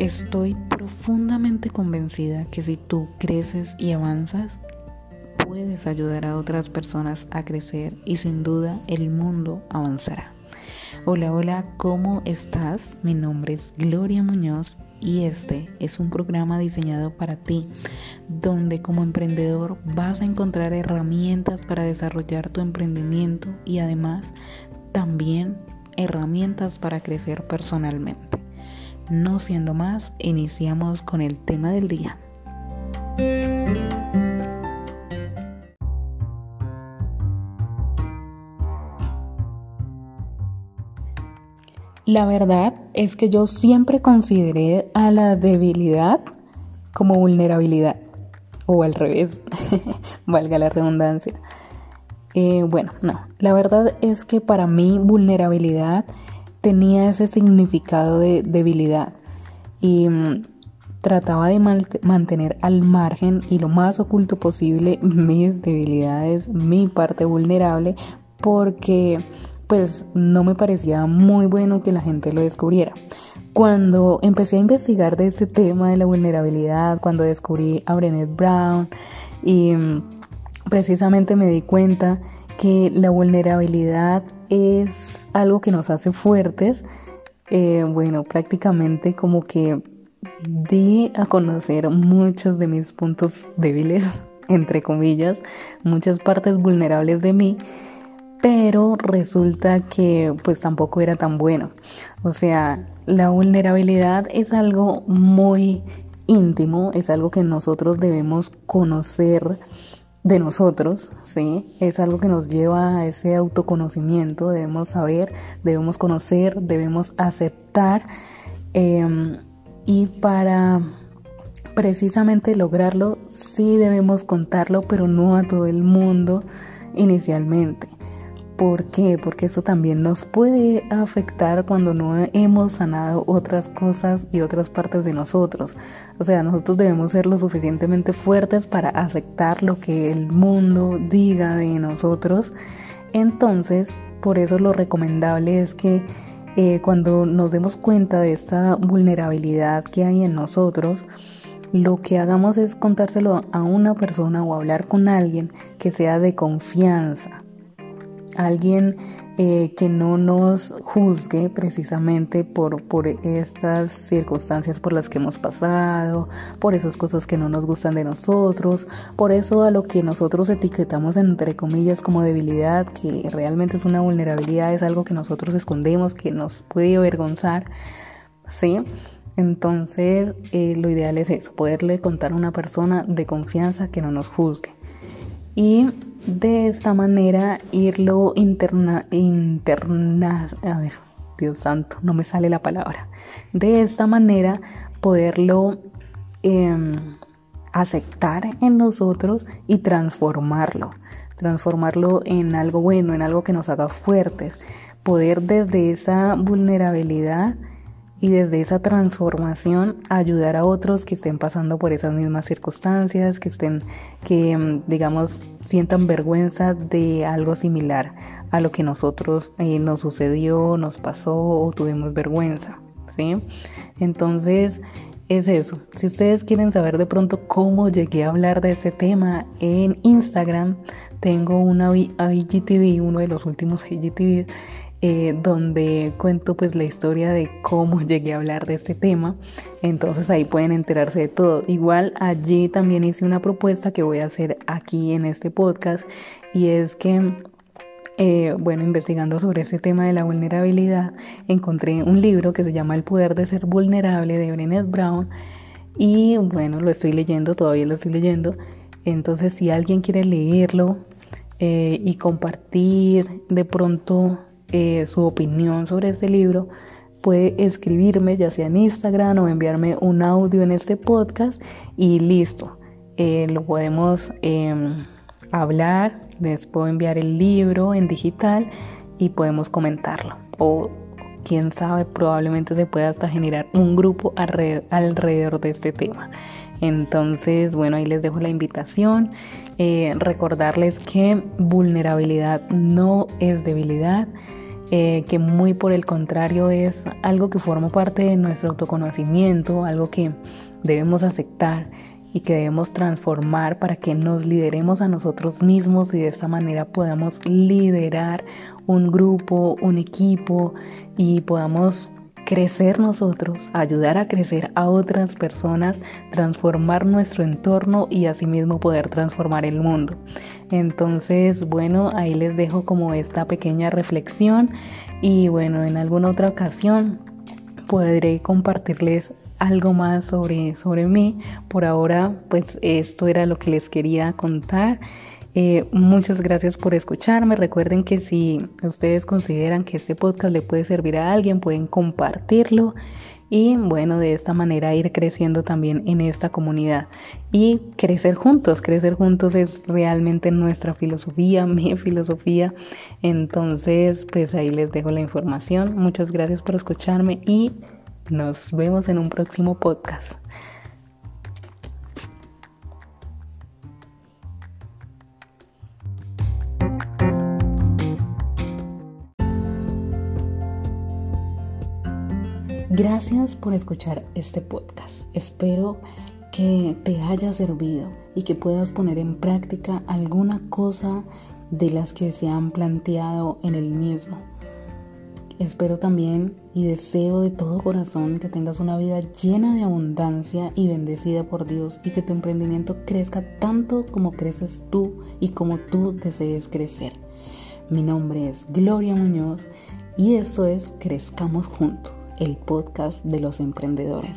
Estoy profundamente convencida que si tú creces y avanzas, puedes ayudar a otras personas a crecer y sin duda el mundo avanzará. Hola, hola, ¿cómo estás? Mi nombre es Gloria Muñoz y este es un programa diseñado para ti, donde como emprendedor vas a encontrar herramientas para desarrollar tu emprendimiento y además también herramientas para crecer personalmente. No siendo más, iniciamos con el tema del día. La verdad es que yo siempre consideré a la debilidad como vulnerabilidad, o al revés, valga la redundancia. Eh, bueno, no, la verdad es que para mí vulnerabilidad tenía ese significado de debilidad y mm, trataba de mantener al margen y lo más oculto posible mis debilidades, mi parte vulnerable, porque pues no me parecía muy bueno que la gente lo descubriera. Cuando empecé a investigar de este tema de la vulnerabilidad, cuando descubrí a Brené Brown y mm, precisamente me di cuenta que la vulnerabilidad es algo que nos hace fuertes, eh, bueno, prácticamente como que di a conocer muchos de mis puntos débiles, entre comillas, muchas partes vulnerables de mí, pero resulta que pues tampoco era tan bueno. O sea, la vulnerabilidad es algo muy íntimo, es algo que nosotros debemos conocer de nosotros, ¿sí? Es algo que nos lleva a ese autoconocimiento, debemos saber, debemos conocer, debemos aceptar em, y para precisamente lograrlo sí debemos contarlo, pero no a todo el mundo inicialmente. ¿Por qué? Porque eso también nos puede afectar cuando no hemos sanado otras cosas y otras partes de nosotros. O sea, nosotros debemos ser lo suficientemente fuertes para aceptar lo que el mundo diga de nosotros. Entonces, por eso lo recomendable es que eh, cuando nos demos cuenta de esta vulnerabilidad que hay en nosotros, lo que hagamos es contárselo a una persona o hablar con alguien que sea de confianza alguien eh, que no nos juzgue precisamente por, por estas circunstancias por las que hemos pasado, por esas cosas que no nos gustan de nosotros, por eso a lo que nosotros etiquetamos entre comillas como debilidad, que realmente es una vulnerabilidad, es algo que nosotros escondemos, que nos puede avergonzar, ¿sí? Entonces, eh, lo ideal es eso, poderle contar a una persona de confianza que no nos juzgue. Y de esta manera irlo interna, interna, a ver, Dios santo, no me sale la palabra. De esta manera poderlo em, aceptar en nosotros y transformarlo, transformarlo en algo bueno, en algo que nos haga fuertes, poder desde esa vulnerabilidad y desde esa transformación ayudar a otros que estén pasando por esas mismas circunstancias, que estén, que mm, digamos, sientan vergüenza de algo similar a lo que nosotros eh, nos sucedió, nos pasó o tuvimos vergüenza, ¿sí? Entonces, es eso. Si ustedes quieren saber de pronto cómo llegué a hablar de ese tema en Instagram, tengo una IGTV, uno de los últimos IGTV eh, donde cuento pues la historia de cómo llegué a hablar de este tema. Entonces ahí pueden enterarse de todo. Igual allí también hice una propuesta que voy a hacer aquí en este podcast y es que eh, bueno, investigando sobre ese tema de la vulnerabilidad, encontré un libro que se llama El poder de ser vulnerable de Brené Brown y bueno, lo estoy leyendo, todavía lo estoy leyendo. Entonces, si alguien quiere leerlo eh, y compartir de pronto eh, su opinión sobre este libro, puede escribirme ya sea en Instagram o enviarme un audio en este podcast y listo. Eh, lo podemos em, hablar, les puedo enviar el libro en digital y podemos comentarlo. O quién sabe, probablemente se pueda hasta generar un grupo alrededor, de este tema. Entonces, bueno, ahí les dejo la invitación. Eh, recordarles que vulnerabilidad no es debilidad eh, que muy por el contrario es algo que forma parte de nuestro autoconocimiento, algo que debemos aceptar y que debemos transformar para que nos lideremos a nosotros mismos y de esta manera podamos liderar un grupo, un equipo y podamos crecer nosotros, ayudar a crecer a otras personas, transformar nuestro entorno y asimismo poder transformar el mundo. Entonces, bueno, ahí les dejo como esta pequeña reflexión y bueno, en alguna otra ocasión podré compartirles algo más sobre, sobre mí. Por ahora, pues esto era lo que les quería contar. Eh, muchas gracias por escucharme. Recuerden que si ustedes consideran que este podcast le puede servir a alguien, pueden compartirlo y bueno, de esta manera ir creciendo también en esta comunidad y crecer juntos. Crecer juntos es realmente nuestra filosofía, mi filosofía. Entonces, pues ahí les dejo la información. Muchas gracias por escucharme y nos vemos en un próximo podcast. Gracias por escuchar este podcast. Espero que te haya servido y que puedas poner en práctica alguna cosa de las que se han planteado en el mismo. Espero también y deseo de todo corazón que tengas una vida llena de abundancia y bendecida por Dios y que tu emprendimiento crezca tanto como creces tú y como tú desees crecer. Mi nombre es Gloria Muñoz y esto es Crezcamos Juntos, el podcast de los emprendedores.